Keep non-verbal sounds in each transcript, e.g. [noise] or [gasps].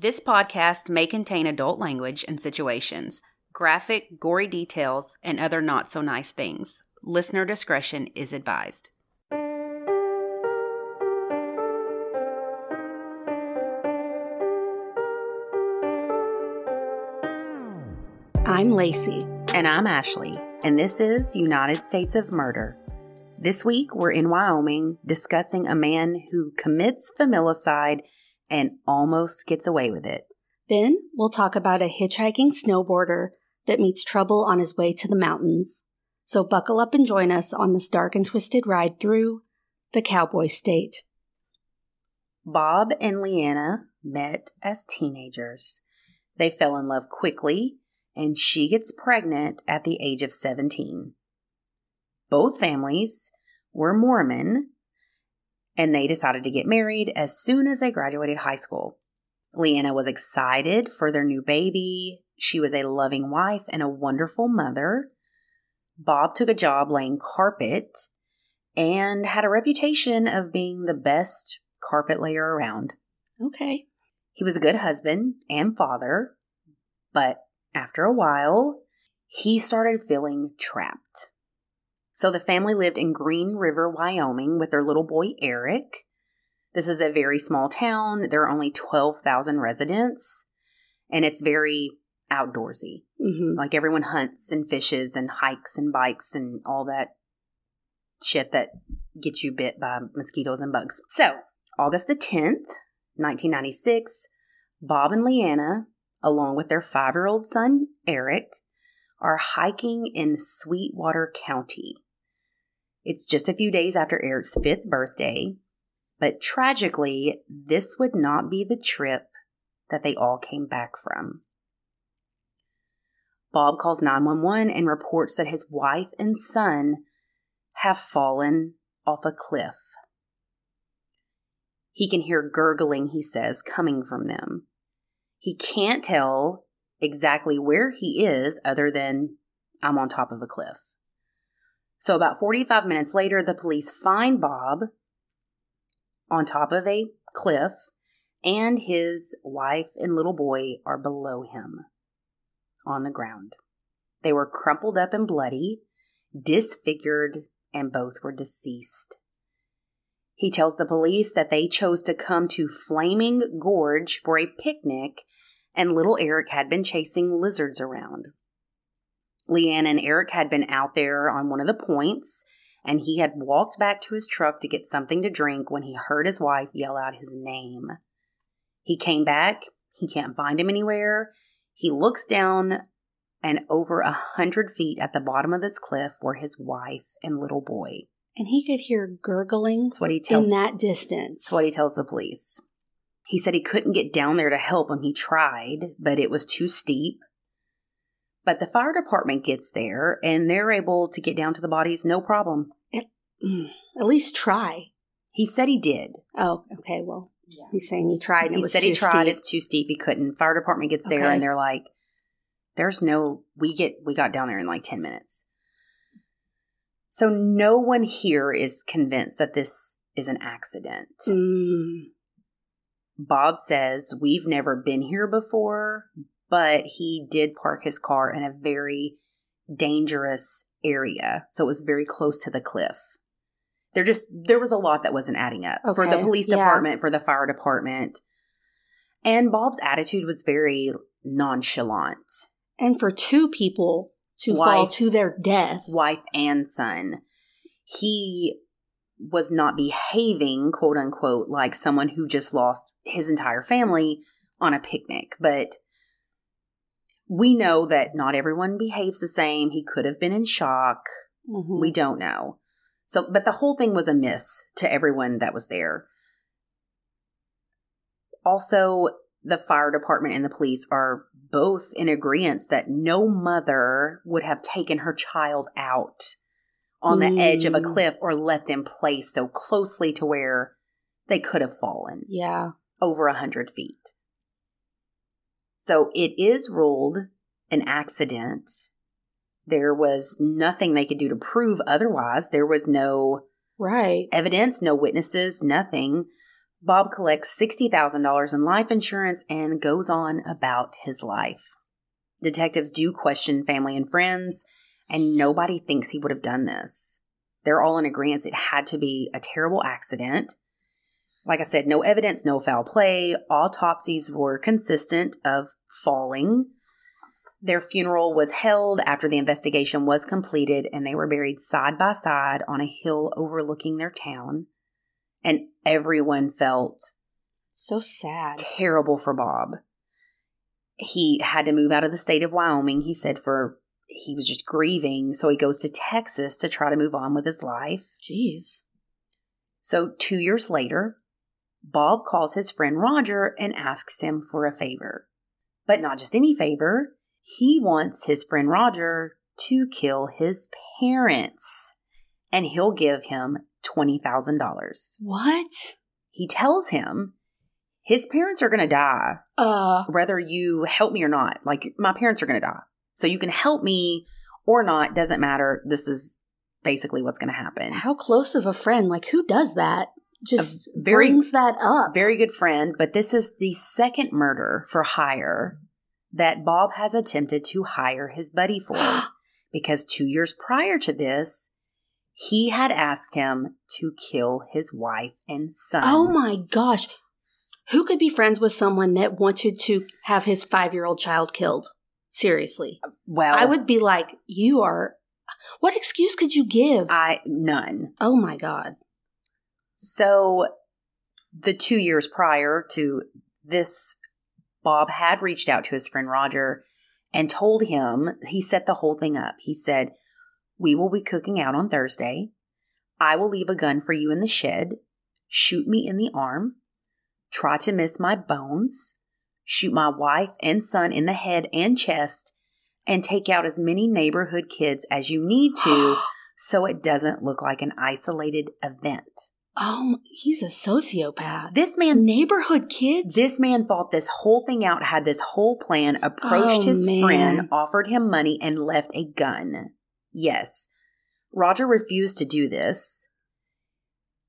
This podcast may contain adult language and situations, graphic, gory details, and other not so nice things. Listener discretion is advised. I'm Lacey. And I'm Ashley, and this is United States of Murder. This week, we're in Wyoming discussing a man who commits familicide and almost gets away with it. Then we'll talk about a hitchhiking snowboarder that meets trouble on his way to the mountains. So buckle up and join us on this dark and twisted ride through the Cowboy State. Bob and Liana met as teenagers. They fell in love quickly, and she gets pregnant at the age of 17. Both families were Mormon, and they decided to get married as soon as they graduated high school. Liana was excited for their new baby. She was a loving wife and a wonderful mother. Bob took a job laying carpet and had a reputation of being the best carpet layer around. Okay. He was a good husband and father, but after a while, he started feeling trapped. So the family lived in Green River, Wyoming with their little boy Erik. This is a very small town. There are only 12,000 residents, and it's very outdoorsy. Mm-hmm. Like everyone hunts and fishes and hikes and bikes and all that shit that gets you bit by mosquitoes and bugs. So, August the 10th, 1996, Bob and Liana, along with their five year old son Erik, are hiking in Sweetwater County. It's just a few days after Erik's fifth birthday, but tragically, this would not be the trip that they all came back from. Bob calls 911 and reports that his wife and son have fallen off a cliff. He can hear gurgling, he says, coming from them. He can't tell exactly where he is other than I'm on top of a cliff. So, about 45 minutes later, the police find Bob on top of a cliff, and his wife and little boy are below him on the ground. They were crumpled up and bloody, disfigured, and both were deceased. He tells the police that they chose to come to Flaming Gorge for a picnic, and little Erik had been chasing lizards around. Leanne and Erik had been out there on one of the points, and he had walked back to his truck to get something to drink when he heard his wife yell out his name. He came back. He can't find him anywhere. He looks down, and over a hundred feet at the bottom of this cliff were his wife and little boy. And he could hear gurgling That's what he tells. in that distance. That's what he tells the police. He said he couldn't get down there to help him. He tried, but it was too steep. But the fire department gets there and they're able to get down to the bodies no problem. Mm, At least try. He said he did. Oh, okay. Well, he's saying he tried and it he was said too he tried. steep. It's too steep. He couldn't. Fire department gets there Okay. and they're like, "There's no. We get. We got down there in like ten minutes." So no one here is convinced that this is an accident. Mm, Bob says we've never been here before, but he did park his car in a very dangerous area, so it was very close to the cliff. There just there was a lot that wasn't adding up for the Okay, police yeah. department, for the fire department. And Bob's attitude was very nonchalant. and for two people to fall to their death. Wife and son. He was not behaving, quote unquote, like someone who just lost his entire family on a picnic. But we know that not everyone behaves the same. He could have been in shock. Mhm. We don't know. So, but the whole thing was a miss to everyone that was there. Also, the fire department and the police are both in agreement that no mother would have taken her child out on the edge of a Mm. cliff or let them play so closely to where they could have fallen yeah. over a hundred feet. So it is ruled an accident. There was nothing they could do to prove otherwise. There was no Right. evidence, no witnesses, nothing. Bob collects $60,000 in life insurance and goes on about his life. Detectives do question family and friends, and nobody thinks he would have done this. They're all in agreement it had to be a terrible accident. Like I said, no evidence, no foul play. Autopsies were consistent of falling. Their funeral was held after the investigation was completed, and they were buried side by side on a hill overlooking their town. And everyone felt So sad. terrible for Bob. He had to move out of the state of Wyoming, he said, for he was just grieving. So he goes to Texas to try to move on with his life. Jeez. So two years later, Bob calls his friend Roger and asks him for a favor. But not just any favor, he wants his friend Roger to kill his parents. And he'll give him $20,000. What? He tells him his parents are going to die Uh, whether you help me or not. Like, my parents are going to die. So you can help me or not, doesn't matter. This is basically what's going to happen. how close of a friend? Like, who does that? Just very- brings that up. Very good friend, but this is the second murder for hire that Bob has attempted to hire his buddy [gasps] for. because two years prior to this, he had asked him to kill his wife and son. oh my gosh. Who could be friends with someone that wanted to have his five year old child killed? Seriously. Uh, well, I would be like, you are. What excuse could you give? I none. oh my God. So, the two years prior to this, Bob had reached out to his friend Roger and told him he set the whole thing up. He said, We will be cooking out on Thursday. I will leave a gun for you in the shed. Shoot me in the arm. Try to miss my bones. Shoot my wife and son in the head and chest. And take out as many neighborhood kids as you need to [gasps] so it doesn't look like an isolated event. Oh, he's a sociopath. This man Neighborhood kids? this man thought this whole thing out, had this whole plan, approached Oh, his man. friend, offered him money, and left a gun. Yes. Roger refused to do this.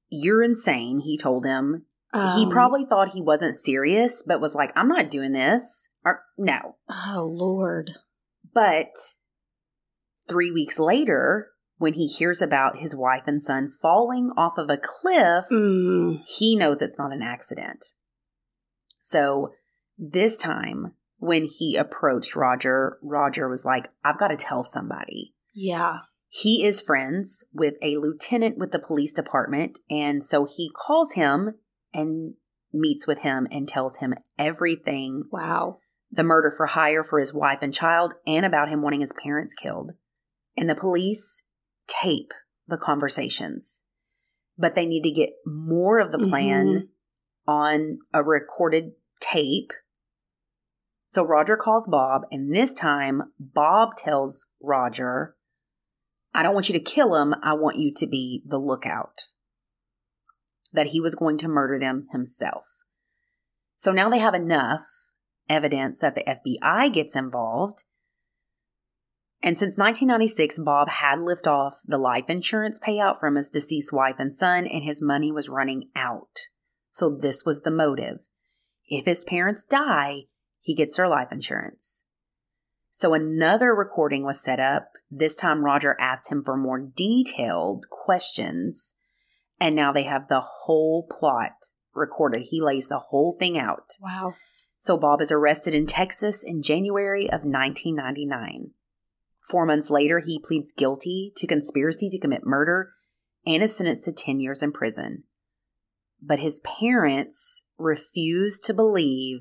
You're insane, he told him. he Um, probably thought he wasn't serious, but was like, I'm not doing this. Or, no. Oh, Lord. But three weeks later, when he hears about his wife and son falling off of a cliff, Mm, he knows it's not an accident. So this time, when he approached Roger, Roger was like, I've got to tell somebody. yeah. He is friends with a lieutenant with the police department. And so he calls him and meets with him and tells him everything Wow. the murder for hire for his wife and child and about him wanting his parents killed. And the police tape the conversations, but they need to get more of the plan Mhm. on a recorded tape. So Roger calls Bob, and this time Bob tells Roger, I don't want you to kill him. I want you to be the lookout. That he was going to murder them himself. So now they have enough evidence that the FBI gets involved. And since 1996, Bob had lived off the life insurance payout from his deceased wife and son, and his money was running out. So this was the motive. If his parents die, he gets their life insurance. So another recording was set up. This time, Roger asked him for more detailed questions, and now they have the whole plot recorded. He lays the whole thing out. Wow. So Bob is arrested in Texas in January of 1999. Four months later, he pleads guilty to conspiracy to commit murder and is sentenced to 10 years in prison. But his parents refused to believe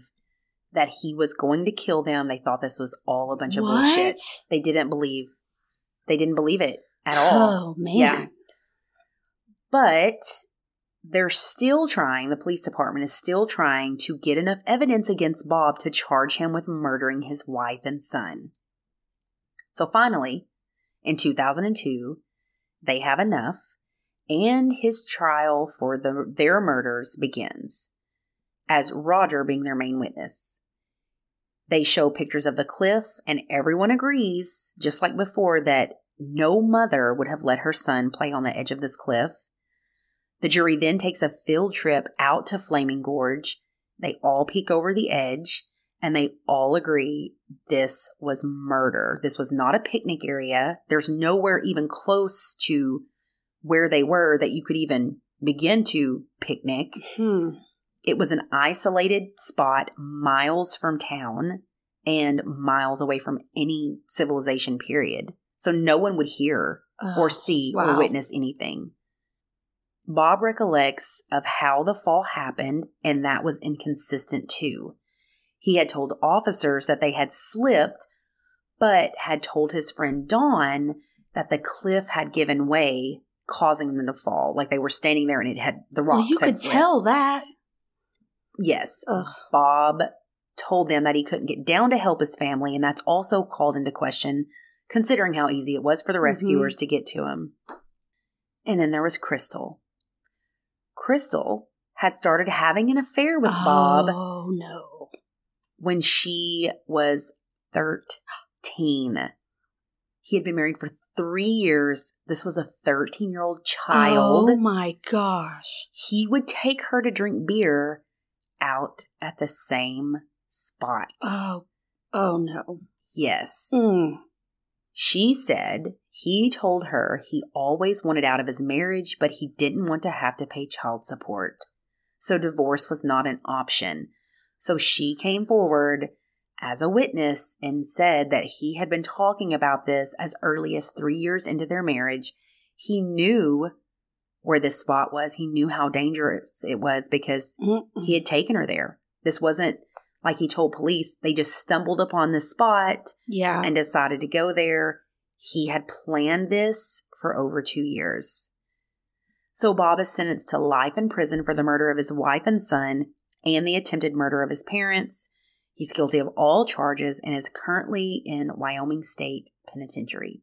that he was going to kill them. They thought this was all a bunch of what? bullshit. They didn't believe. They didn't believe it at all. Oh, man. Yeah. But they're still trying, the police department is still trying to get enough evidence against Bob to charge him with murdering his wife and son. So finally, in 2002, they have enough, and his trial for the, their murders begins, as Roger being their main witness. They show pictures of the cliff, and everyone agrees, just like before, that no mother would have let her son play on the edge of this cliff. The jury then takes a field trip out to Flaming Gorge. They all peek over the edge and they all agree this was murder. This was not a picnic area. There's nowhere even close to where they were that you could even begin to picnic. Hmm. It was an isolated spot miles from town and miles away from any civilization, period. So no one would hear or see wow. or witness anything. Bob recollects of how the fall happened, and that was inconsistent too. He had told officers that they had slipped, but had told his friend Dawn that the cliff had given way, causing them to fall. Like they were standing there and it had the rocks. Well, you could slipped. tell that. Yes, Ugh. Bob told them that he couldn't get down to help his family, and that's also called into question, considering how easy it was for the Mhm. rescuers to get to him. And then there was Crystal. Crystal had started having an affair with Bob Oh no. When she was 13. He had been married for three years. This was a 13 year old child. Oh my gosh. He would take her to drink beer out at the same spot. Oh. Oh no. yes. Mm. She said he told her he always wanted out of his marriage, but he didn't want to have to pay child support. So divorce was not an option. So she came forward as a witness and said that he had been talking about this as early as three years into their marriage. He knew where this spot was, he knew how dangerous it was because he had taken her there. This wasn't like he told police, they just stumbled upon this spot Yeah. and decided to go there. He had planned this for over two years. So Bob is sentenced to life in prison for the murder of his wife and son and the attempted murder of his parents. He's guilty of all charges and is currently in Wyoming State Penitentiary.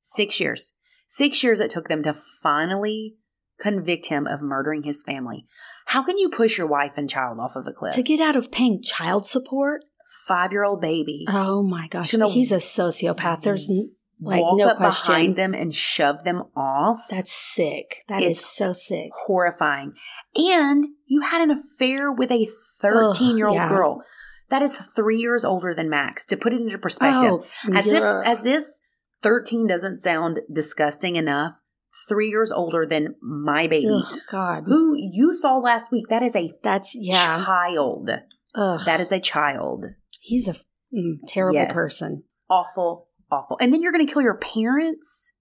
Six years. Six years it took them to finally convict him of murdering his family. How can you push your wife and child off of a cliff? to get out of paying child support. Five year old baby. Oh my gosh. You know- He's a sociopath. There's n- like walk no up question. behind them and shove them off. That's sick. That is It's- so sick. horrifying. And you had an affair with a 13 year old yeah. girl. That is three years older than Max. To put it into perspective, Oh, as yeah. if as if 13 doesn't sound disgusting enough. Three years older than my baby, Ugh, God. who you saw last week. That is a That's yeah. child. Ugh. That is a child. He's a mm, terrible Yes. person. Awful, awful. And then you're going to kill your parents?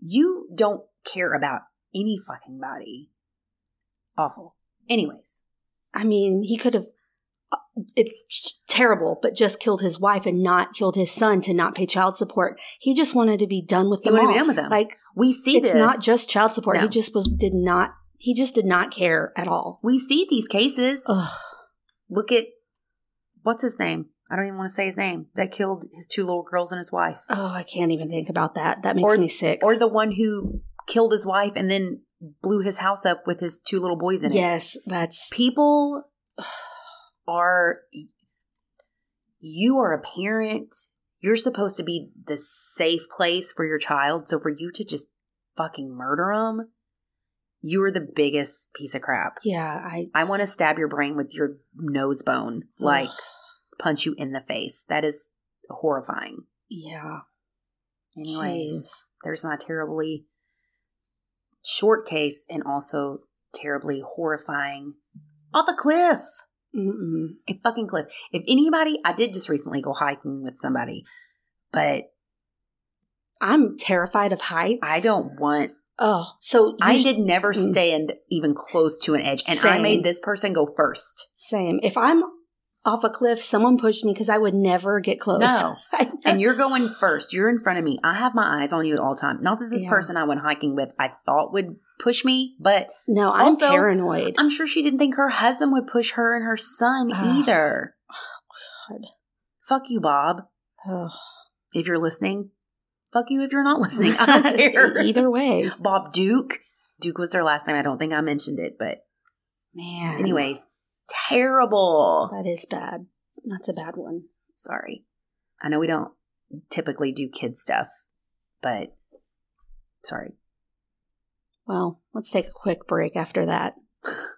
You don't care about any fucking body. Awful. Anyways, I mean, he could have. uh, It's terrible, but just killed his wife and not killed his son to not pay child support. He just wanted to be done with them all. done with them. Like we see it's this. not just child support. No. He just was did not. He just did not care at all. we see these cases. Ugh. Look at what's his name? I don't even want to say his name. That killed his two little girls and his wife. Oh, I can't even think about that. That makes Or- me sick. Or the one who killed his wife and then blew his house up with his two little boys in it. yes, that's people [sighs] are you are a parent you're supposed to be the safe place for your child so for you to just fucking murder them you are the biggest piece of crap yeah. I i want to stab your brain with your nose bone like punch you in the face that is horrifying yeah. anyways Jeez. there's my terribly short case and also terribly horrifying off a cliff Mm-mm. a fucking cliff. If anybody, I did just recently go hiking with somebody, but I'm terrified of heights. I don't want. Oh, so I you sh- did never Mm. stand even close to an edge, and I made this person go first. Same. If I'm off a cliff, someone pushed me because I would never get close. No. [laughs] And you're going first. You're in front of me. I have my eyes on you at all time. Not that this Yeah. person I went hiking with I thought would push me, but no, I'm Also, paranoid. I'm sure she didn't think her husband would push her and her son Ugh. [sighs] either. Oh, God. Fuck you, Bob. Ugh. If you're listening, fuck you if you're not listening. I don't [laughs] care. Either way, Bob Duke. Duke was their last name. I don't think I mentioned it, but man. anyways, terrible. that is bad. That's a bad one. Sorry. I know we don't typically do kid stuff, but sorry. Well, let's take a quick break after that. [laughs]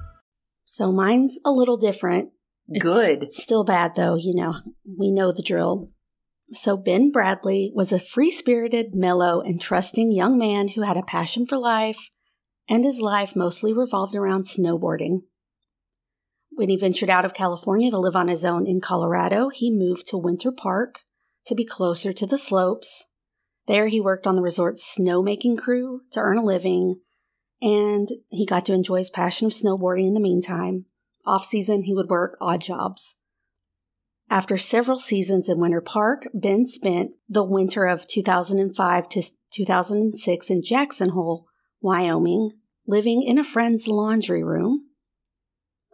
So mine's a little different. It's Good. Still bad though, you know. We know the drill. So Ben Bradley was a free-spirited, mellow, and trusting young man who had a passion for life, and his life mostly revolved around snowboarding. When he ventured out of California to live on his own in Colorado, he moved to Winter Park to be closer to the slopes. There he worked on the resort's snowmaking crew to earn a living and he got to enjoy his passion of snowboarding in the meantime. Off season, he would work odd jobs. After several seasons in Winter Park, Ben spent the winter of 2005 to 2006 in Jackson Hole, Wyoming, living in a friend's laundry room.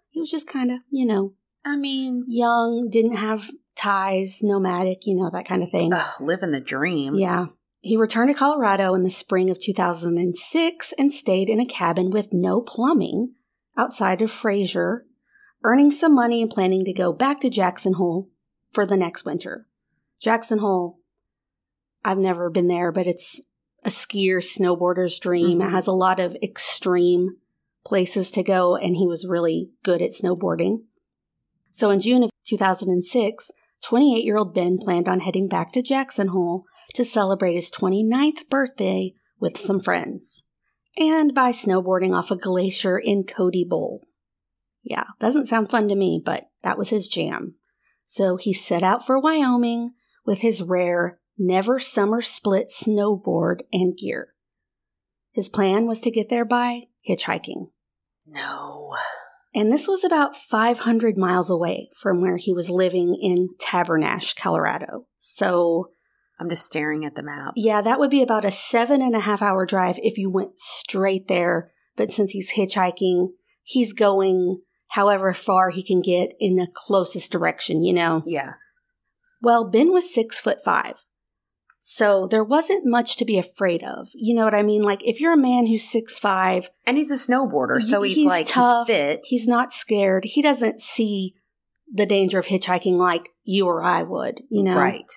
He was just kind of, you know, I mean, young, didn't have ties, nomadic, you know, that kind of thing. ugh, living the dream. Yeah. He returned to Colorado in the spring of 2006 and stayed in a cabin with no plumbing outside of Fraser, earning some money and planning to go back to Jackson Hole for the next winter. Jackson Hole, I've never been there, but it's a skier, snowboarder's dream. It Mhm. has a lot of extreme places to go, and he was really good at snowboarding. So in June of 2006, 28 year old Ben planned on heading back to Jackson Hole to celebrate his 29th birthday with some friends and by snowboarding off a glacier in Cody Bowl. Yeah, doesn't sound fun to me, but that was his jam. So he set out for Wyoming with his rare Never Summer Split snowboard and gear. His plan was to get there by hitchhiking. No. And this was about 500 miles away from where he was living in Tabernash, Colorado. So, I'm just staring at the map. yeah, that would be about a seven and a half hour drive if you went straight there. But since he's hitchhiking, he's going however far he can get in the closest direction, you know? Yeah. Well, Ben was six foot five. So there wasn't much to be afraid of. You know what I mean? Like if you're a man who's six five, And he's a snowboarder, so he's, he's like tough. he's fit. He's not scared. He doesn't see the danger of hitchhiking like you or I would, you know? Right.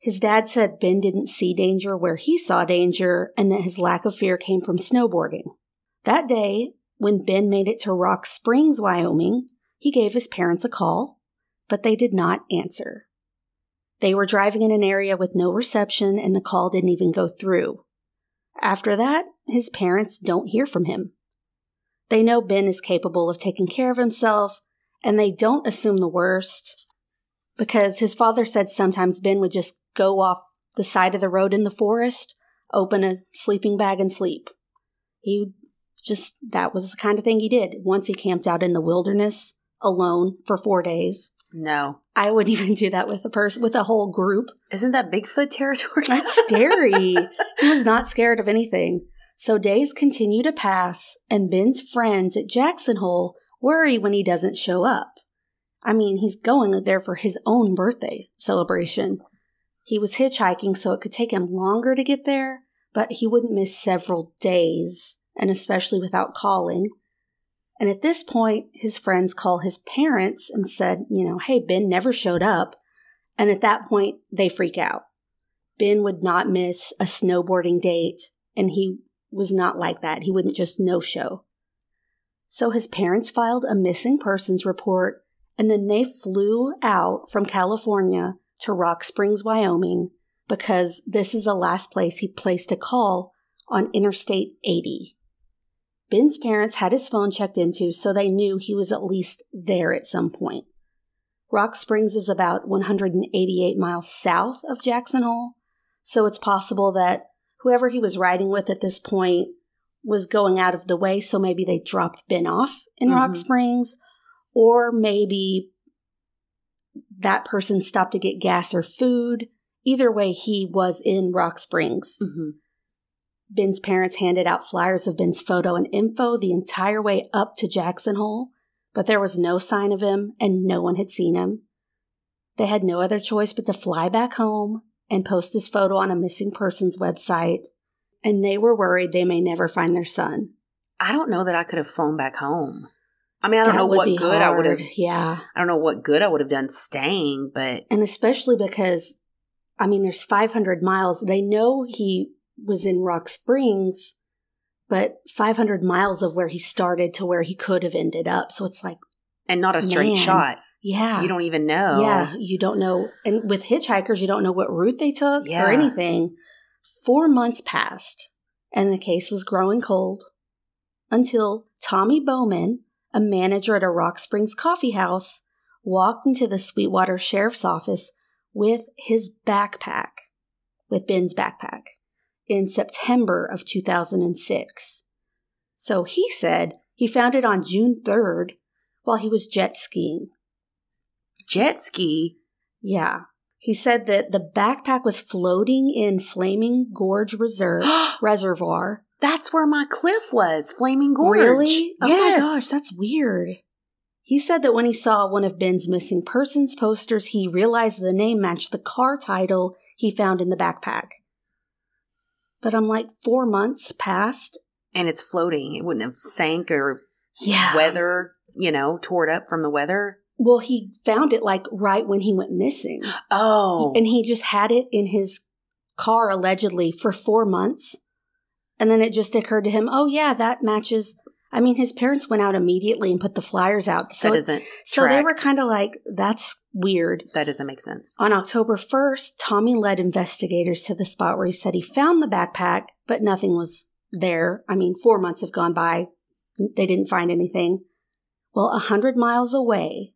His dad said Ben didn't see danger where he saw danger and that his lack of fear came from snowboarding. That day, when Ben made it to Rock Springs, Wyoming, he gave his parents a call, but they did not answer. They were driving in an area with no reception and the call didn't even go through. After that, his parents don't hear from him. They know Ben is capable of taking care of himself and they don't assume the worst because his father said sometimes Ben would just go off the side of the road in the forest, open a sleeping bag, and sleep. He would just, that was the kind of thing he did. Once he camped out in the wilderness alone for four days. No. I wouldn't [laughs] even do that with a person, with a whole group. Isn't that Bigfoot territory? That's [laughs] scary. he was not scared of anything. So days continue to pass, and Ben's friends at Jackson Hole worry when he doesn't show up. I mean, he's going there for his own birthday celebration. He was hitchhiking, so it could take him longer to get there, but he wouldn't miss several days, and especially without calling. And at this point, his friends call his parents and said, you know, hey, Ben never showed up. And at that point, they freak out. Ben would not miss a snowboarding date, and he was not like that. He wouldn't just no show. So his parents filed a missing persons report, and then they flew out from California to Rock Springs, Wyoming, because this is the last place he placed a call on Interstate 80. Ben's parents had his phone checked into, so they knew he was at least there at some point. Rock Springs is about 188 miles south of Jackson Hole, so it's possible that whoever he was riding with at this point was going out of the way, so maybe they dropped Ben off in Rock Mhm. Springs, or maybe that person stopped to get gas or food. Either way, he was in Rock Springs. Mhm. Ben's parents handed out flyers of Ben's photo and info the entire way up to Jackson Hole, but there was no sign of him and no one had seen him. They had no other choice but to fly back home and post his photo on a missing persons website, and they were worried they may never find their son. I don't know that I could have flown back home. I mean, I don't That know what good I would have. Yeah. I don't know what good I would have done staying, but And especially because, I mean, there's 500 miles. They know he was in Rock Springs, but 500 miles of where he started to where he could have ended up. So it's like, and not a straight Man. shot. yeah. You don't even know. Yeah, you don't know. And with hitchhikers, you don't know what route they took Yeah. or anything. Four months passed, and the case was growing cold until Tommy Bowman, a manager at a Rock Springs coffee house, walked into the Sweetwater Sheriff's Office with his backpack, with Ben's backpack, in September of 2006. So he said he found it on June 3rd while he was jet skiing. Jet ski. Yeah. He said that the backpack was floating in Flaming Gorge Reserve [gasps] Reservoir. That's where my cliff was, Flaming Gorge. Really? Oh Yes. my gosh, that's weird. He said that when he saw one of Ben's missing persons posters, he realized the name matched the car title he found in the backpack. But I'm like, four months passed. and it's floating. It wouldn't have sank or Yeah. weather, you know, tore it up from the weather. Well, he found it like right when he went missing. Oh, And he just had it in his car allegedly for four months. And then it just occurred to him, oh, yeah, that matches. I mean, his parents went out immediately and put the flyers out. So, that doesn't. so they were kind of like, that's weird. That doesn't make sense. On October 1st, Tommy led investigators to the spot where he said he found the backpack, but nothing was there. I mean, four months have gone by. They didn't find anything. Well, a hundred miles away,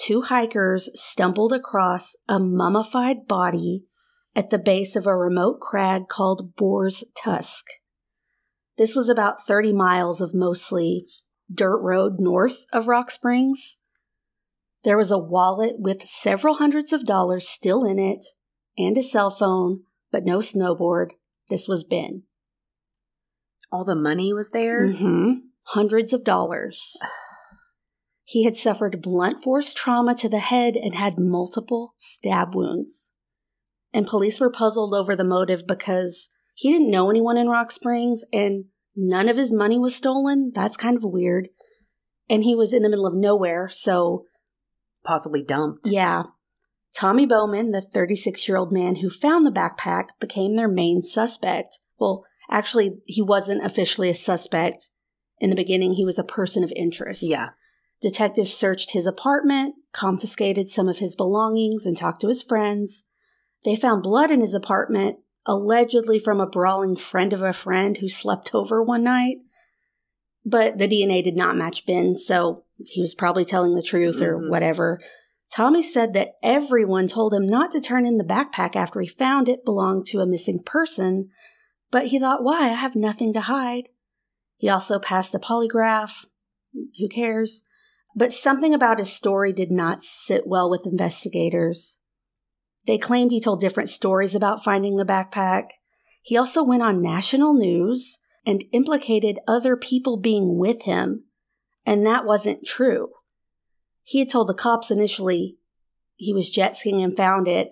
two hikers stumbled across a mummified body at the base of a remote crag called Boar's Tusk. This was about 30 miles of mostly dirt road north of Rock Springs. There was a wallet with several hundreds of dollars still in it and a cell phone, but no snowboard. This was Ben. All the money was there. hmm Hundreds of dollars. [sighs] He had suffered blunt force trauma to the head and had multiple stab wounds. And police were puzzled over the motive because he didn't know anyone in Rock Springs and none of his money was stolen. That's kind of weird. And he was in the middle of nowhere, so Possibly dumped. yeah. Tommy Bowman, the 36 year old man who found the backpack, became their main suspect. Well, actually, he wasn't officially a suspect. In the beginning, he was a person of interest. Yeah. Detectives searched his apartment, confiscated some of his belongings, and talked to his friends. They found blood in his apartment, allegedly from a brawling friend of a friend who slept over one night. But the DNA did not match Ben, so he was probably telling the truth or Mhm. whatever. Tommy said that everyone told him not to turn in the backpack after he found it belonged to a missing person, but he thought, why? I have nothing to hide. He also passed a polygraph. Who cares? But something about his story did not sit well with investigators. They claimed he told different stories about finding the backpack. He also went on national news and implicated other people being with him, and that wasn't true. He had told the cops initially he was jet skiing and found it,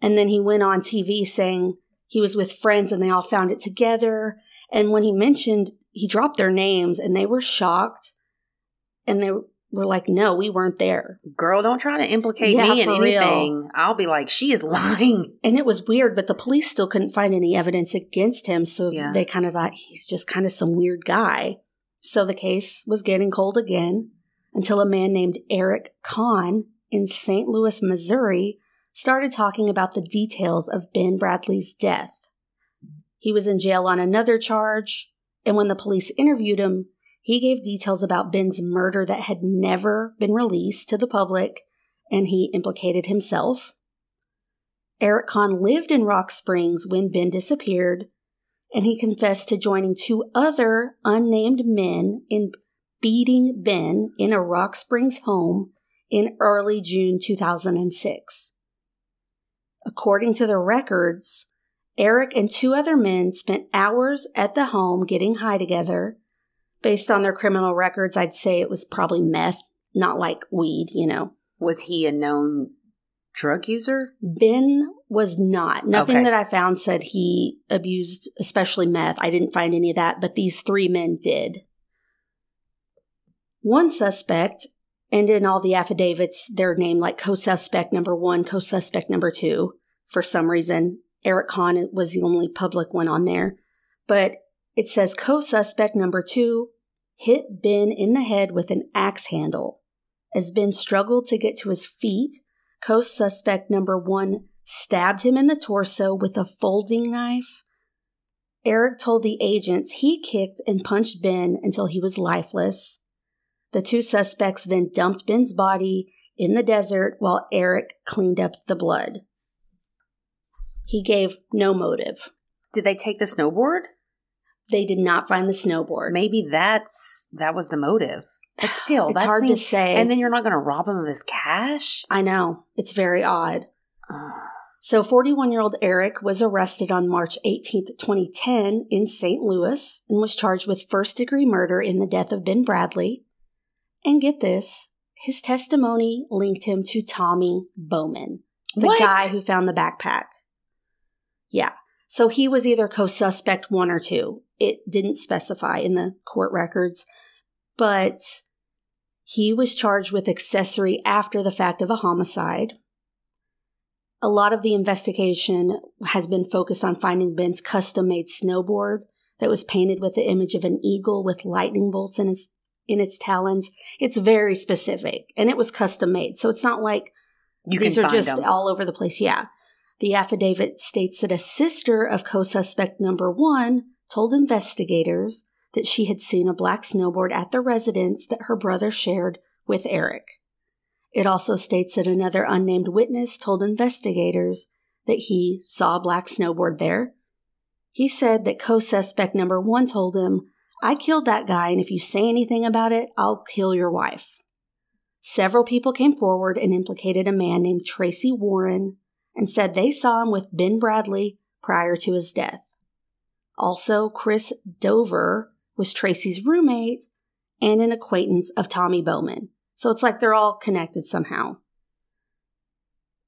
and then he went on TV saying he was with friends and they all found it together. And when he mentioned, he dropped their names and they were shocked and they were like, no, we weren't there. Girl, don't try to implicate Yeah, me in for real. anything. I'll be like, she is [laughs] lying. And it was weird, but the police still couldn't find any evidence against him. So Yeah. they kind of thought he's just kind of some weird guy. So the case was getting cold again until a man named Eric Kahn in St. Louis, Missouri started talking about the details of Ben Bradley's death. He was in jail on another charge, and when the police interviewed him, he gave details about Ben's murder that had never been released to the public, and he implicated himself. Eric Kahn lived in Rock Springs when Ben disappeared, and he confessed to joining two other unnamed men in beating Ben in a Rock Springs home in early June 2006. According to the records, Eric and two other men spent hours at the home getting high together. Based on their criminal records, I'd say it was probably meth, not like weed, you know. Was he a known drug user? Ben was not. Nothing Okay. that I found said he abused, especially meth. I didn't find any of that, but these three men did. One suspect, and in all the affidavits, they're named like co suspect number one, co suspect number two. For some reason, Eric Kahn was the only public one on there. But it says co suspect number two hit Ben in the head with an axe handle. As Ben struggled to get to his feet, co suspect number one stabbed him in the torso with a folding knife. Eric told the agents he kicked and punched Ben until he was lifeless. The two suspects then dumped Ben's body in the desert while Eric cleaned up the blood. He gave no motive. Did they take the snowboard? They did not find the snowboard. Maybe that's that was the motive. But [sighs] still, It's that hard to say. And then you're not going to rob him of his cash. I know. It's very odd. [sighs] So 41 year old Eric was arrested on March 18th, 2010 in St. Louis and was charged with first degree murder in the death of Ben Bradley. And get this, his testimony linked him to Tommy Bowman, the What? guy who found the backpack. Yeah. So he was either co suspect one or two. It didn't specify in the court records, but he was charged with accessory after the fact of a homicide. A lot of the investigation has been focused on finding Ben's custom made snowboard that was painted with the image of an eagle with lightning bolts in its in its talons. It's very specific and it was custom made. So it's not like You these can are just them. all over the place. Yeah. The affidavit states that a sister of co suspect number one told investigators that she had seen a black snowboard at the residence that her brother shared with Eric. It also states that another unnamed witness told investigators that he saw a black snowboard there. He said that co suspect number one told him, I killed that guy, and if you say anything about it, I'll kill your wife. Several people came forward and implicated a man named Tracy Warren and said they saw him with Ben Bradley prior to his death. Also, Chris Dover was Tracy's roommate and an acquaintance of Tommy Bowman. So it's like they're all connected somehow.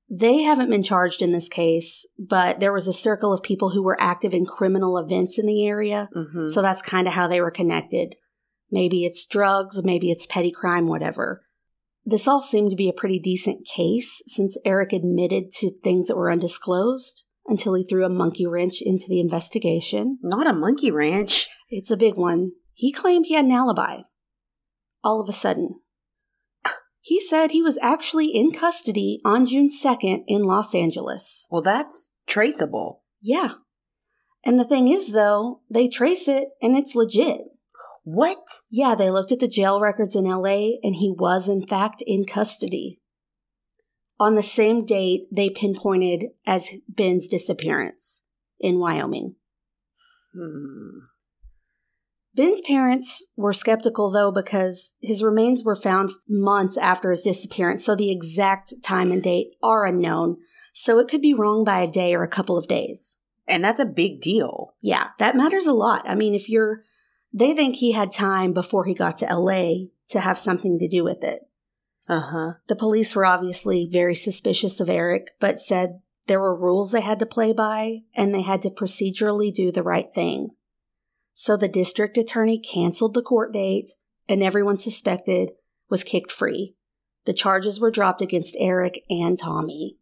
They haven't been charged in this case, but there was a circle of people who were active in criminal events in the area. Mhm. So that's kind of how they were connected. Maybe it's drugs, maybe it's petty crime, whatever. This all seemed to be a pretty decent case since Eric admitted to things that were undisclosed until he threw a monkey wrench into the investigation. Not a monkey wrench. It's a big one. He claimed he had an alibi. All of a sudden. He said he was actually in custody on June 2nd in Los Angeles. Well, that's traceable. Yeah. And the thing is, though, they trace it and it's legit. What? Yeah, they looked at the jail records in LA and he was, in fact, in custody. On the same date, they pinpointed as Ben's disappearance in Wyoming. Hmm. Ben's parents were skeptical, though, because his remains were found months after his disappearance, so the exact time and date are unknown. So it could be wrong by a day or a couple of days. And that's a big deal. Yeah, that matters a lot. I mean, if you're, they think he had time before he got to LA to have something to do with it. Uh huh. The police were obviously very suspicious of Eric, but said there were rules they had to play by and they had to procedurally do the right thing. So the district attorney canceled the court date and everyone suspected was kicked free. The charges were dropped against Eric and Tommy.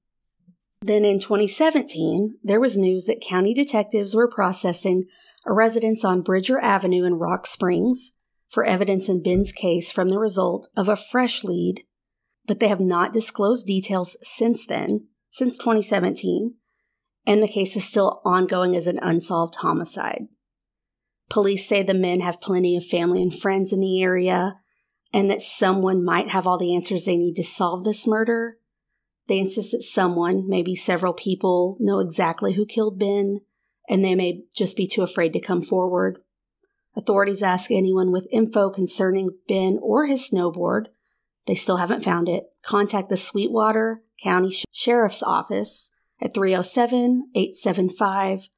Then in 2017, there was news that county detectives were processing a residence on Bridger Avenue in Rock Springs for evidence in Ben's case from the result of a fresh lead but they have not disclosed details since then, since 2017, and the case is still ongoing as an unsolved homicide. Police say the men have plenty of family and friends in the area, and that someone might have all the answers they need to solve this murder. They insist that someone, maybe several people, know exactly who killed Ben, and they may just be too afraid to come forward. Authorities ask anyone with info concerning Ben or his snowboard they still haven't found it. Contact the Sweetwater County Sheriff's Office at 307 875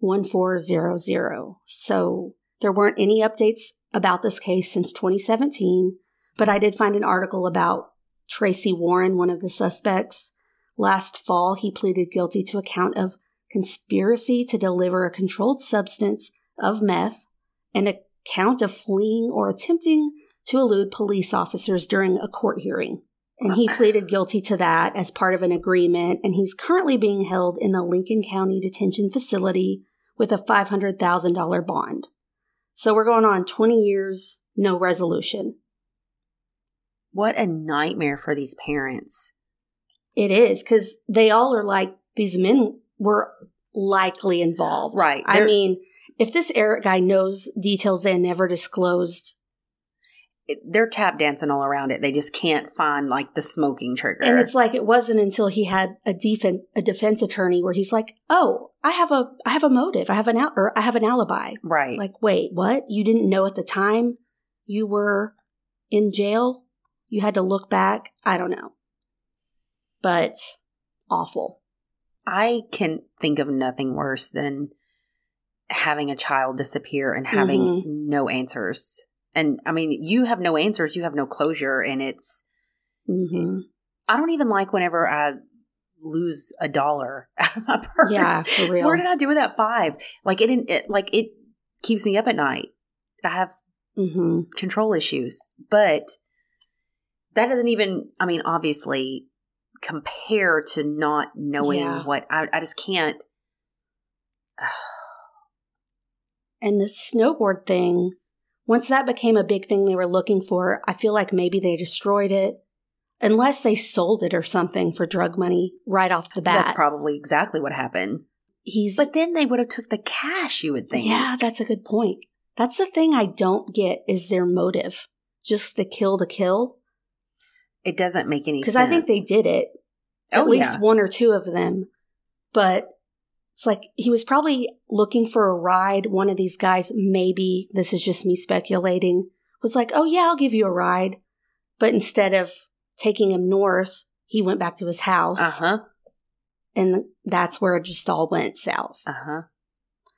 1400. So there weren't any updates about this case since 2017, but I did find an article about Tracy Warren, one of the suspects. Last fall, he pleaded guilty to a count of conspiracy to deliver a controlled substance of meth and a count of fleeing or attempting to elude police officers during a court hearing. And he pleaded guilty to that as part of an agreement, and he's currently being held in the Lincoln County Detention Facility with a $500,000 bond. So we're going on 20 years, no resolution. What a nightmare for these parents. It is because they all are like, these men were likely involved. Right. I mean, if this Eric guy knows details they never disclosed, They're tap dancing all around it. They just can't find like the smoking trigger. and it's like it wasn't until he had a defense a defense attorney where he's like, "Oh, I have a I have a motive. I have an al- or I have an alibi." right. Like, wait, what? You didn't know at the time you were in jail? You had to look back? I don't know. But awful. I can think of nothing worse than having a child disappear and having Mhm. no answers. And I mean, you have no answers, you have no closure, and it's. hmm I don't even like whenever I lose a dollar [laughs] out of my purse. Yeah, for real. What did I do with that five? Like it, didn't- it like it keeps me up at night. I have hmm control issues, but that doesn't even. I mean, obviously, compare to not knowing Yeah. what I, I just can't. [sighs] And the snowboard thing, once that became a big thing they were looking for, I feel like maybe they destroyed it. Unless they sold it or something for drug money right off the bat. That's probably exactly what happened. He's But then they would have took the cash. You would think. Yeah, that's a good point. That's the thing I don't get is their motive. Just the kill to kill. it doesn't make any sense. Because. I think they did it. Oh, At Oh, least yeah. one or two of them. But it's like he was probably looking for a ride. One of these guys, maybe, this is just me speculating, was like, oh, yeah, I'll give you a ride. But instead of taking him north, he went back to his house. Uh huh. And that's where it just all went south. Uh huh.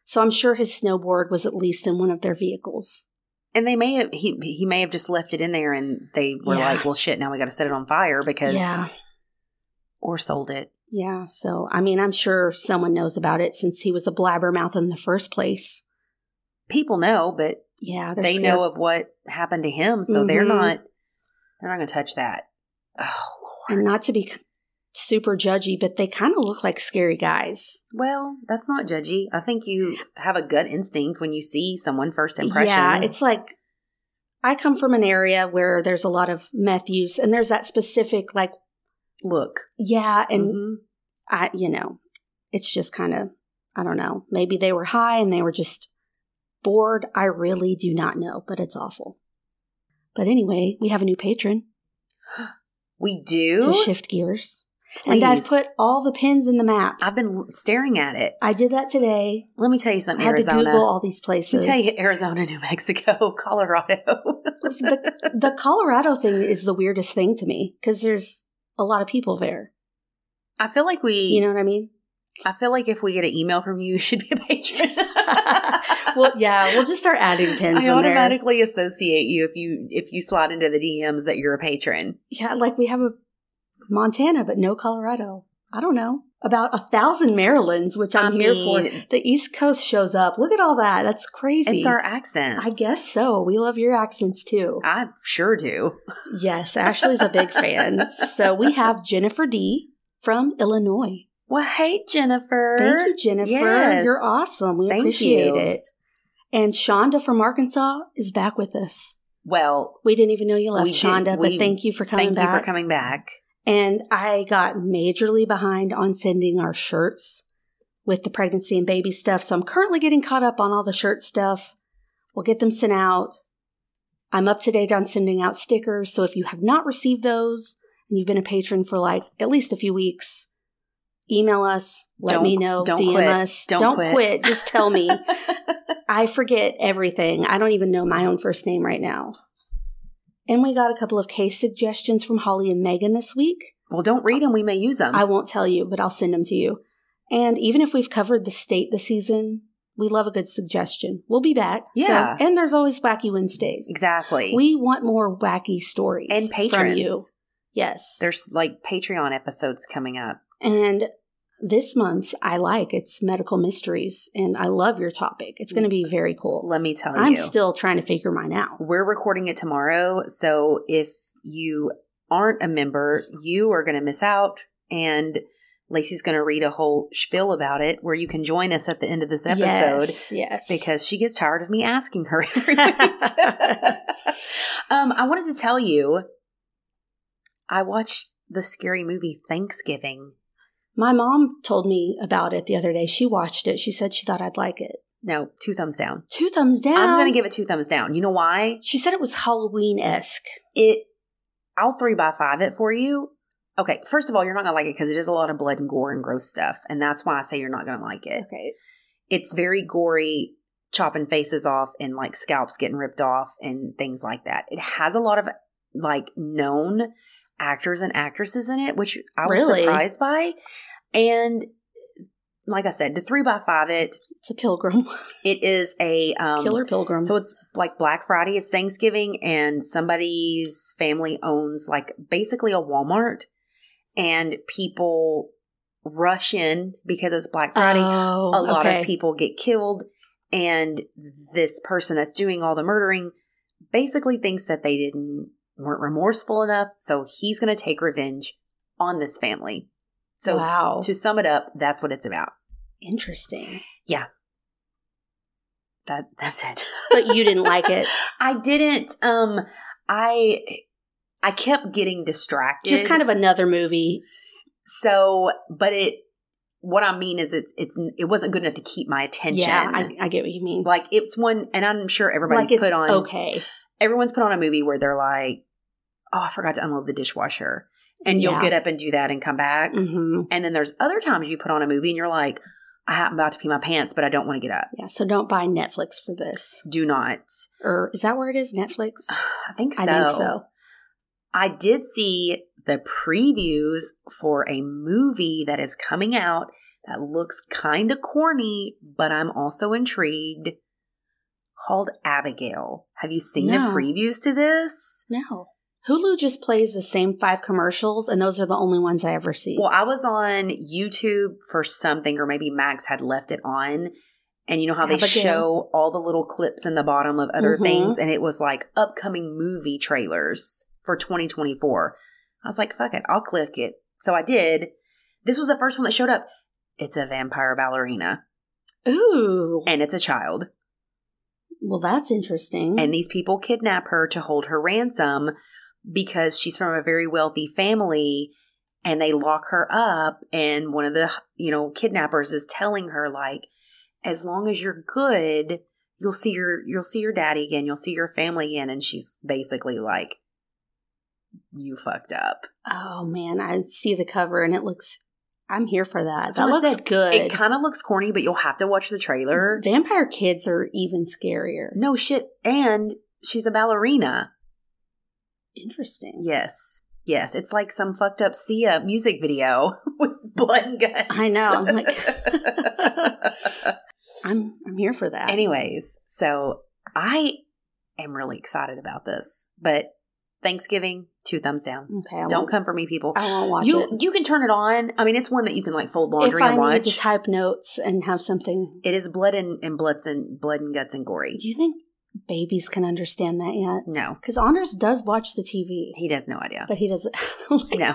So I'm sure his snowboard was at least in one of their vehicles. And they may have he he may have just left it in there, and they were Yeah. like, "Well, shit, now we got to set it on fire because yeah. or sold it." Yeah, so I mean, I'm sure someone knows about it since he was a blabbermouth in the first place. People know, but Yeah, they're scared. know of what happened to him, so they're Mhm. not they're not going to touch that. Oh Lord! and not to be super judgy, but they kind of look like scary guys. well, that's not judgy. I think you have a gut instinct when you see someone first impression. Yeah, it's like I come from an area where there's a lot of meth use, and there's that specific like, look, yeah, and Mhm. I, you know, it's just kind of, I don't know. Maybe they were high and they were just bored. I really do not know, but it's awful. But anyway, we have a new patron. [gasps] we do. to shift gears. And I've put all the pins in the map. I've been staring at it. I did that today. Let me tell you something. I had Arizona. to Google all these Let places. me tell you, Arizona, New Mexico, [laughs] Colorado. the, the Colorado thing is the weirdest thing to me because there's a lot of people there. I feel like we, You know what I mean? I feel like if we get an email from you, you should be a patron. [laughs] Well, yeah, we'll just start adding [laughs] pins I in there. automatically associate you if you if you slide into the DMs that you're a patron. Yeah, like we have a Montana, but no Colorado. I don't know. About a thousand Marylands, which I'm I here mean- for. The East Coast shows up. Look at all that. That's crazy. It's our accents. I guess so. We love your accents too. I sure do. Yes, Ashley's a big fan. [laughs] So we have Jennifer D from Illinois. Well, hey Jennifer. Thank you, Jennifer. Yes. You're awesome. We Thank appreciate you. it. And Shonda from Arkansas is back with us. Well, We didn't even know you left, We did- Shonda, we- but thank you for coming thank back. you for coming back. And I got majorly behind on sending our shirts with the pregnancy and baby stuff. So I'm currently getting caught up on all the shirt stuff. We'll get them sent out. I'm up to date on sending out stickers. So if you have not received those and you've been a patron for like at least a few weeks, email us, let Don't- me know, don't DM quit. us. Don't quit. Just tell me. [laughs] I forget everything. I don't even know my own first name right now. And we got a couple of case suggestions from Holly and Megan this week. well, don't read them. We may use them. I won't tell you, but I'll send them to you. And even if we've covered the state this season, We love a good suggestion. We'll be back. So- Yeah. and there's always Wacky Wednesdays. Exactly. We want more wacky stories and from patrons. you. Yes. There's like Patreon episodes coming up. and this month's I like it's medical mysteries, and I love your topic. It's going to be very cool. Let me tell you. I'm still trying to figure mine out. We're recording it tomorrow. So if you aren't a member, you are going to miss out. And Lacey's going to read a whole spiel about it where you can join us at the end of this episode. Yes, yes. because she gets tired of me asking her [laughs] every week. um, I wanted to tell you, I watched the scary movie Thanksgiving. My mom told me about it the other day. She watched it. She said she thought I'd like it. No, two thumbs down. Two thumbs down. I'm going to give it two thumbs down. You know why? She said it was Halloween esque. It, I'll three by five it for you. Okay, first of all, you're not going to like it because it is a lot of blood and gore and gross stuff. And that's why I say you're not going to like it. Okay. It's very gory, chopping faces off and like scalps getting ripped off and things like that. It has a lot of like known actors and actresses in it, which I was Really? surprised by. And like I said, the three by five it, It's a pilgrim. [laughs] it is a um, Killer pilgrim. So it's like Black Friday, it's Thanksgiving, and somebody's family owns like basically a Walmart, and people rush in because it's Black Friday. Oh, a lot okay. of people get killed, and this person that's doing all the murdering basically thinks that they didn't weren't remorseful enough, so he's going to take revenge on this family. So wow. to sum it up, that's what it's about. Interesting. Yeah. That that's it. But you didn't like it. [laughs] I didn't. Um, I I kept getting distracted. Just kind of another movie. so, but it. What I mean is, it's it's it wasn't good enough to keep my attention. Yeah, I, I get what you mean. like it's one, and I'm sure everybody's like put on. okay. Everyone's put on a movie where they're like, "Oh, I forgot to unload the dishwasher," and you'll Yeah. get up and do that and come back. hmm And then there's other times you put on a movie and you're like, "I'm about to pee my pants, but I don't want to get up." Yeah. So don't buy Netflix for this. Do not. Or is that where it is? Netflix. [sighs] I think so. I think so. I did see the previews for a movie that is coming out that looks kind of corny, but I'm also intrigued. Called Abigail. Have you seen No. the previews to this? No. Hulu just plays the same five commercials, and those are the only ones I ever see. Well, I was on YouTube for something, or maybe Max had left it on. And you know how they Abigail. show all the little clips in the bottom of other Mhm. things, and it was like upcoming movie trailers for 2024. I was like, fuck it, I'll click it. So I did. This was the first one that showed up. It's a vampire ballerina, Ooh. and it's a child. Well, that's interesting. And these people kidnap her to hold her ransom because she's from a very wealthy family and they lock her up and one of the you know kidnappers is telling her like as long as you're good you'll see your you'll see your daddy again you'll see your family again and she's basically like you fucked up oh man, I see the cover, and it looks. I'm here for that. That's that looks said. good. it kind of looks corny but you'll have to watch the trailer Vampire kids are even scarier. no shit and she's a ballerina Interesting. Yes. Yes. It's like some fucked up Sia music video [laughs] with blood and guts. I know. I'm like- [laughs] [laughs] I'm I'm here for that. Anyways, so I am really excited about this. But Thanksgiving, two thumbs down. okay, I Don't come for me, people. I won't watch you it. you can turn it on. I mean, it's one that you can like fold If laundry I and need watch. to type notes and have something, it is blood and, and bloods and blood and guts and gory. do you think babies can understand that yet? No, Because Anders does watch the TV, he has no idea. but he doesn't. [laughs] like, No,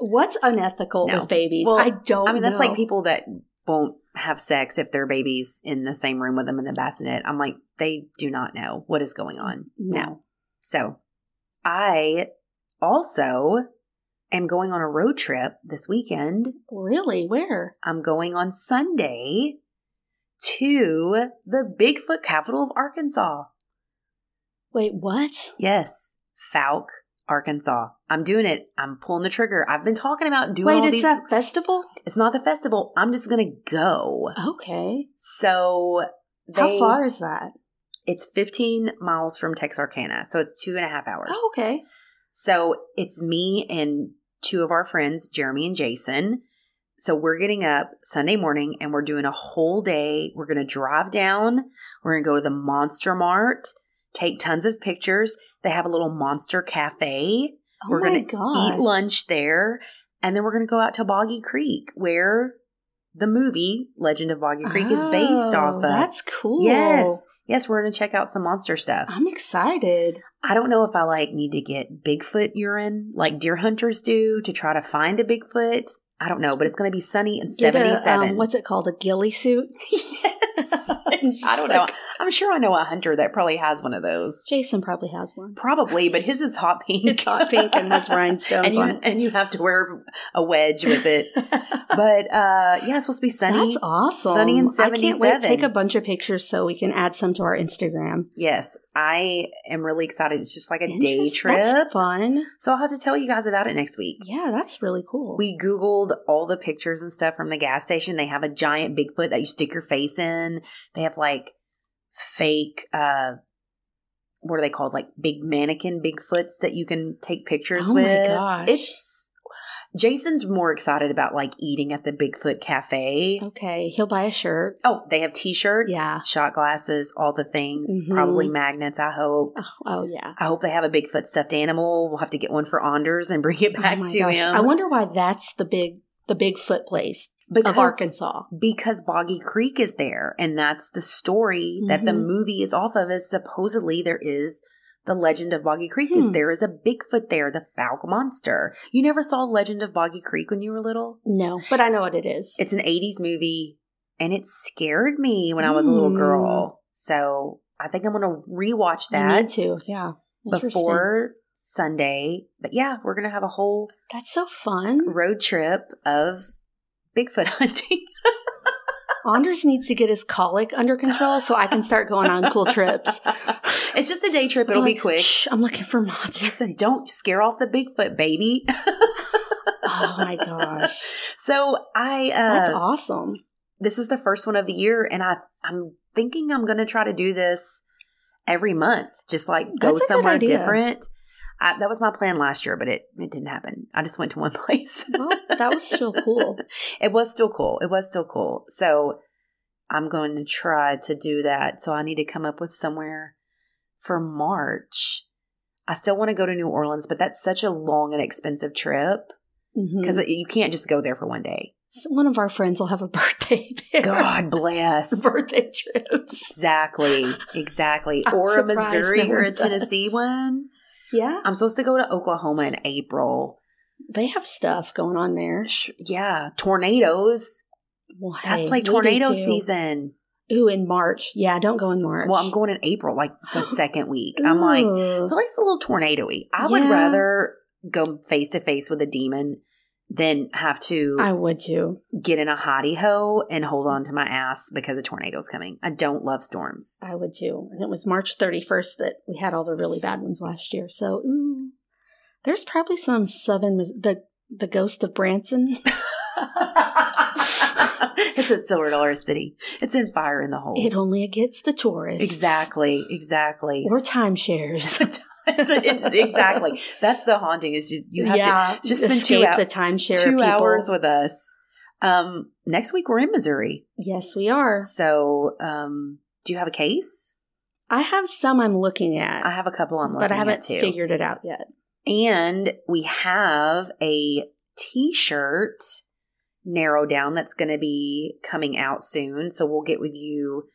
what's unethical No. with babies? Well, I don't. I mean that's like people that won't have sex if their baby's in the same room with them in the bassinet. I'm like, they do not know what is going on. No. No. So I also am going on a road trip this weekend. Really? Where? I'm going on Sunday to the Bigfoot capital of Arkansas. Wait, what? Yes, Fouke, Arkansas. I'm doing it. I'm pulling the trigger. I've been talking about doing Wait, all it's these. that festival? It's not the festival. I'm just gonna go. Okay. So How far is that? It's 15 miles from Texarkana, so it's two and a half hours. Oh, okay. So it's me and two of our friends, Jeremy and Jason. So we're getting up Sunday morning and we're doing a whole day. We're going to drive down. We're going to go to the Monster Mart, take tons of pictures. They have a little monster cafe. Oh we're going to eat lunch there. And then we're going to go out to Boggy Creek where the movie Legend of Boggy Creek is based Oh, off of. That's cool. Yes. Yes, we're going to check out some monster stuff. I'm excited. I don't know if I like need to get Bigfoot urine like deer hunters do to try to find a Bigfoot. I don't know, but it's going to be sunny and Get a, 77. um, what's it called? A ghillie suit? [laughs] yes. [laughs] I don't know. I'm sure I know a hunter that probably has one of those. Jason probably has one. Probably, but his is hot pink. It's hot pink and has [laughs] rhinestones and you, on it. and you have to wear a wedge with it. [laughs] But uh yeah, it's supposed to be sunny. That's awesome. Sunny and I can't wait. 77. Take a bunch of pictures so we can add some to our Instagram. Yes, I am really excited. It's just like a day trip. That's fun. So I'll have to tell you guys about it next week. Yeah, that's really cool. We Googled all the pictures and stuff from the gas station. They have a giant Bigfoot that you stick your face in. They have like fake, uh, what are they called? Like big mannequin Bigfoots that you can take pictures Oh my with. gosh. It's Jason's more excited about like eating at the Bigfoot cafe. okay, he'll buy a shirt. Oh, they have t-shirts, Yeah. shot glasses, all the things, Mhm. probably magnets, I hope. Oh, oh, yeah. I hope they have a Bigfoot stuffed animal. We'll have to get one for Anders and bring it back oh to gosh. him. I wonder why that's the big the Bigfoot place because, of Arkansas. Because Boggy Creek is there, and that's the story that the Mhm. movie is off of. Is supposedly there is the Legend of Boggy Creek. Is Hmm. there is a Bigfoot there, the Fouke monster. You never saw Legend of Boggy Creek when you were little? No, but I know what it is. It's an '80s movie, and it scared me when I was a little Hmm. girl. So I think I'm going to rewatch that need to. Yeah. Before Sunday. But yeah, we're going to have a whole That's so fun. road trip of Bigfoot [laughs] hunting. Anders needs to get his colic under control so I can start going on cool trips. [laughs] it's just a day trip. It'll be Like, quick. Shh, I'm looking for monsters. Listen, don't scare off the Bigfoot, baby. [laughs] Oh my gosh. so I, uh, That's awesome. this is the first one of the year, and I, I'm thinking I'm going to try to do this every month. Just like go somewhere different. I, that was my plan last year, but it, it didn't happen. I just went to one [laughs] place. Well, that was still cool. [laughs] it was still cool. It was still cool. So I'm going to try to do that. So I need to come up with somewhere for March. I still want to go to New Orleans, but that's such a long and expensive trip mm-hmm. because you can't just go there for one day. one of our friends will have a [laughs] birthday there. God bless. birthday trips. Exactly. Exactly. I'm or a Missouri no or a one does. Tennessee one. Yeah, I'm supposed to go to Oklahoma in April. they have stuff going on there. Sh- Yeah. Tornadoes. Well, That's like tornado season. Ooh, in March. Yeah, don't go in March. Well, I'm going in April, like the [gasps] second week. I'm like, I feel like it's a little tornado-y. I would rather go face to face with a demon than have to I would too. get in a hottie hoe and hold on to my ass because a tornado's coming. I don't love storms. I would too. And it was March 31st that we had all the really bad ones last year. So, ooh, there's probably some southern the the ghost of Branson. [laughs] [laughs] it's at Silver Dollar City. It's in Fire in the Hole. It only gets the tourists. exactly, exactly. Or timeshares. [laughs] It's- exactly. That's the haunting. Is you, you have yeah, to just spend two, the timeshare two people. hours with us. Um, next week we're in Missouri. yes, we are. So, um, do you have a case? I have some I'm looking at, I have a couple I'm looking but I haven't figured it out yet. And we have a t-shirt narrow down that's going to be coming out soon. So we'll get with you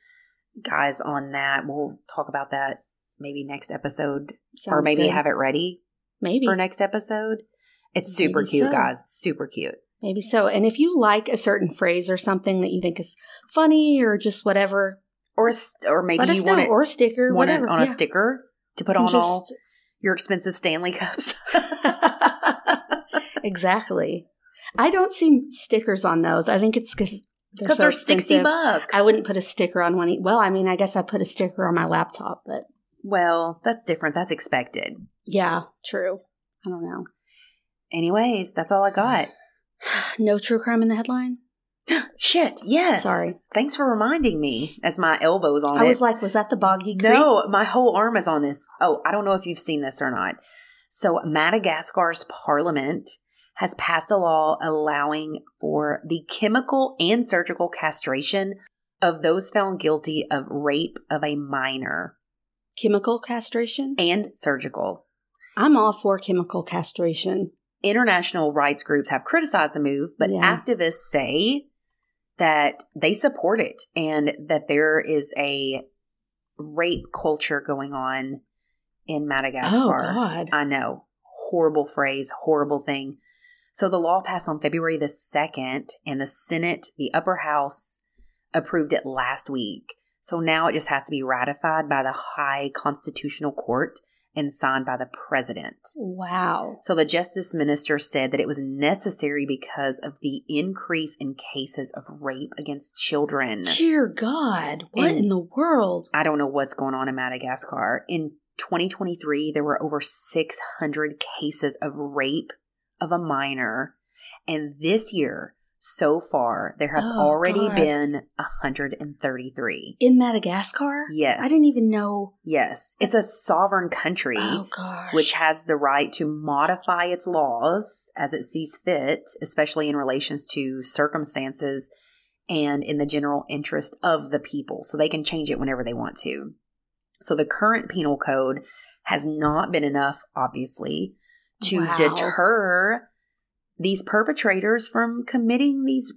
guys on that. We'll talk about that maybe next episode or maybe good. have it ready maybe for next episode. It's super Maybe cute, so. guys. Super cute. Maybe so. And if you like a certain phrase or something that you think is funny or just whatever, Or a, or maybe you know. want it, or a sticker, whatever. on a sticker to put And on all your expensive Stanley cups. [laughs] [laughs] exactly. I don't see stickers on those. I think it's because Because they're 60 bucks. I wouldn't put a sticker on one. e- Well, I mean, I guess I put a sticker on my laptop, but Well, that's different. That's expected. yeah, true. I don't know. Anyways, that's all I got. [sighs] No true crime in the headline. [gasps] Shit, yes. Sorry. Thanks for reminding me as my elbow elbow's on I it. was like, was that the boggy creek? no, my whole arm is on this. Oh, I don't know if you've seen this or not. So, Madagascar's parliament has passed a law allowing for the chemical and surgical castration of those found guilty of rape of a minor Chemical castration? and surgical. I'm all for chemical castration. International rights groups have criticized the move, but Yeah. activists say that they support it and that there is a rape culture going on in Madagascar. Oh, God. I know. Horrible phrase, horrible thing. So the law passed on February the 2nd, and the Senate, the upper house, approved it last week. So now it just has to be ratified by the High Constitutional Court and signed by the president. Wow. So the justice minister said that it was necessary because of the increase in cases of rape against children. Dear God, what And- in the world? I don't know what's going on in Madagascar. In 2023, there were over 600 cases of rape of a minor. And this year, so far, there have Oh, already God. been 133. In Madagascar? Yes. I didn't even know. Yes. It's a sovereign country. Oh, gosh. which has the right to modify its laws as it sees fit, especially in relations to circumstances and in the general interest of the people. So they can change it whenever they want to. So the current penal code has not been enough, obviously, to Wow. deter these perpetrators from committing these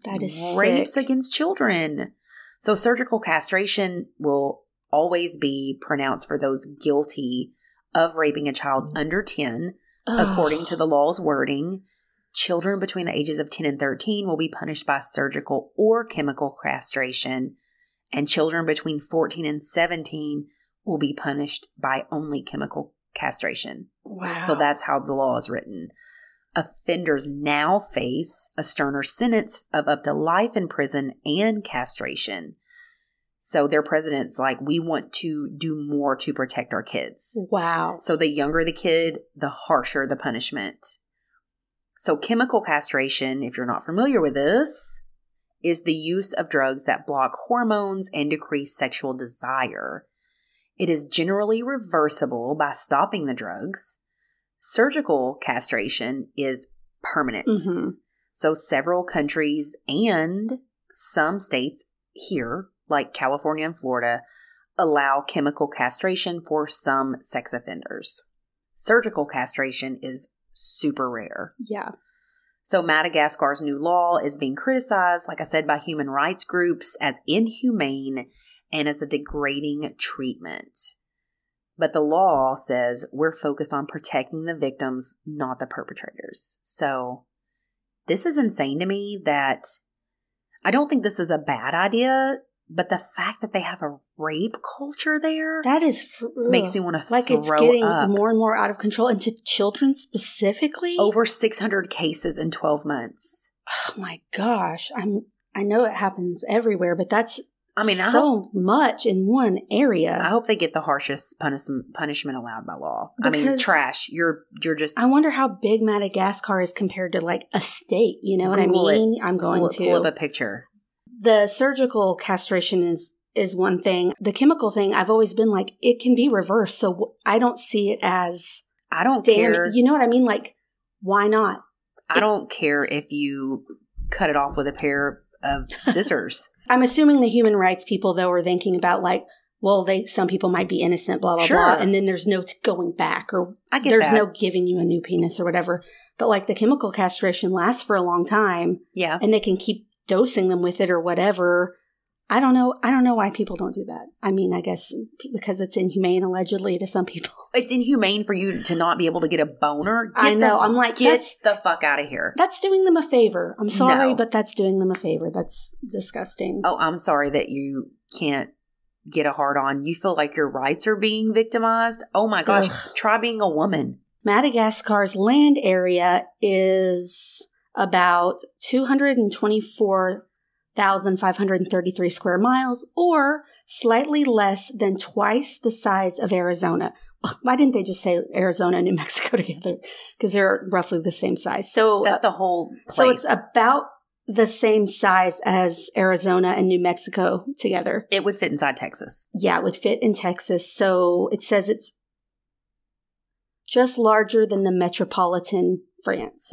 rapes sick. against children. So surgical castration will always be pronounced for those guilty of raping a child under 10 according to the law's wording. Children between the ages of 10 and 13 will be punished by surgical or chemical castration, and children between 14 and 17 will be punished by only chemical castration. Wow. So that's how the law is written. Offenders now face a sterner sentence of up to life in prison and castration. So their president's like, we want to do more to protect our kids. Wow. So the younger the kid, the harsher the punishment. So chemical castration, if you're not familiar with this, is the use of drugs that block hormones and decrease sexual desire. It is generally reversible by stopping the drugs. Surgical castration is permanent. hmm So several countries and some states here, like California and Florida, allow chemical castration for some sex offenders. Surgical castration is super rare. Yeah. So Madagascar's new law is being criticized, like I said, by human rights groups as inhumane and as a degrading treatment. But the law says we're focused on protecting the victims, not the perpetrators. So this is insane to me that I don't think this is a bad idea, but the fact that they have a rape culture there That is fr- makes me want to like it's getting up. more and more out of control and to children specifically. Over 600 cases in 12 months. Oh my gosh. I'm I know it happens everywhere, but that's I mean, I so much in one area. I hope they get the harshest punish- punishment allowed by law. I mean, trash. You're you're just I wonder how big Madagascar is compared to like a state. You know what I it. mean? I'm going pull, to. pull up a picture. the surgical castration is is one thing. The chemical thing, I've always been like, it can be reversed. So I don't see it as I don't damn. care. You know what I mean? Like, why not? I don't care if you cut it off with a pair of scissors. [laughs] I'm assuming the human rights people though are thinking about like, well, they some people might be innocent, blah blah Sure. blah, and then there's no t- going back or I get there's that. no giving you a new penis or whatever. But like the chemical castration lasts for a long time, yeah. and they can keep dosing them with it or whatever. I don't know. I don't know why people don't do that. I mean, I guess because it's inhumane allegedly to some people. [laughs] It's inhumane for you to not be able to get a boner. Get I know. The, I'm like, get the fuck out of here. That's doing them a favor. I'm sorry, No. but that's doing them a favor. That's disgusting. Oh, I'm sorry that you can't get a hard on. You feel like your rights are being victimized. Oh my gosh. Ugh. Try being a woman. Madagascar's land area is about 224,533 square miles, or slightly less than twice the size of Arizona. [laughs] Why didn't they just say Arizona and New Mexico [laughs] together? Because they're roughly the same size. So, That's uh, the whole place. so it's about the same size as Arizona and New Mexico together. it would fit inside Texas. Yeah, it would fit in Texas. So it says it's just larger than the metropolitan France.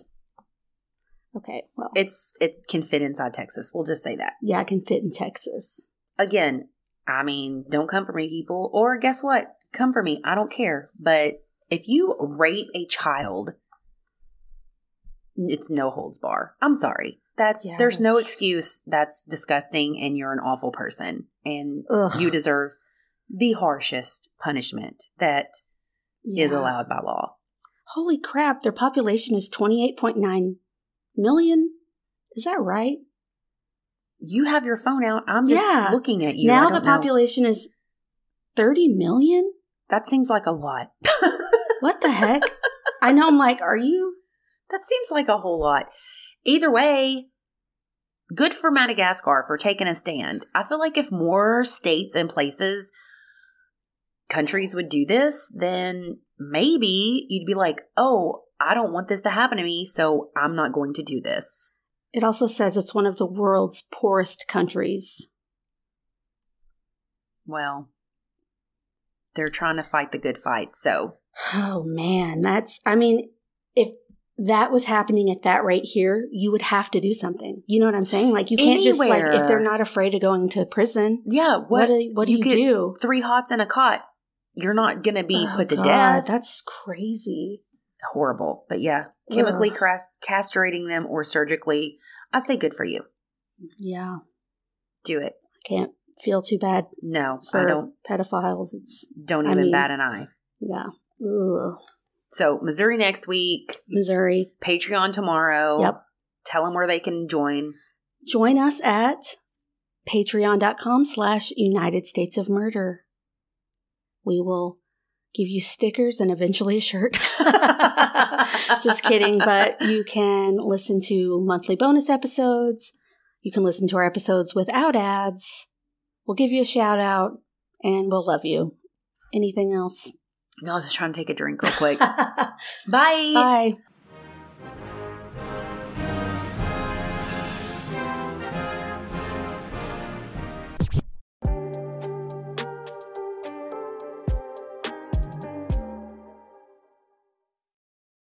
Okay, well, It's it can fit inside Texas. We'll just say that. yeah, it can fit in Texas. Again, I mean, don't come for me, people. Or guess what? Come for me. I don't care. But if you rape a child, it's no holds bar. I'm sorry. That's there's no excuse. That's disgusting, and you're an awful person, and Ugh. you deserve the harshest punishment that is Yeah. allowed by law. Holy crap, their population is 28.9 million. Is that right? You have your phone out. I'm just Yeah. looking at you. Now the don't know. population is 30 million? That seems like a lot. [laughs] What the heck? I know, I'm like, are you? [laughs] That seems like a whole lot. Either way, good for Madagascar for taking a stand. I feel like if more states and places, countries would do this, then maybe you'd be like, oh, I don't want this to happen to me, so I'm not going to do this. It also says it's one of the world's poorest countries. Well, they're trying to fight the good fight, so Oh man, that's, I mean, if that was happening at that rate here, you would have to do something. You know what I'm saying? Like, you can't just, like, if they're not afraid of going to prison, yeah. what, do, what do you, get do? Three hots in a cot. You're not going to be Oh, put to God, death. That's crazy. Horrible. But yeah, chemically castrating them or surgically, I say good for you. Yeah. Do it. I can't feel too bad No, for I don't. pedophiles. It's, Don't I even mean- bat an eye. yeah. Ugh. So Missouri next week, Missouri. Patreon tomorrow. Yep. Tell them where they can join. Join us at patreon.com slash United States of Murder. We will give you stickers and eventually a shirt. [laughs] Just kidding, but you can listen to monthly bonus episodes. You can listen to our episodes without ads. We'll give you a shout out and we'll love you. Anything else? No, I was just trying to take a drink real quick. [laughs] Bye. Bye.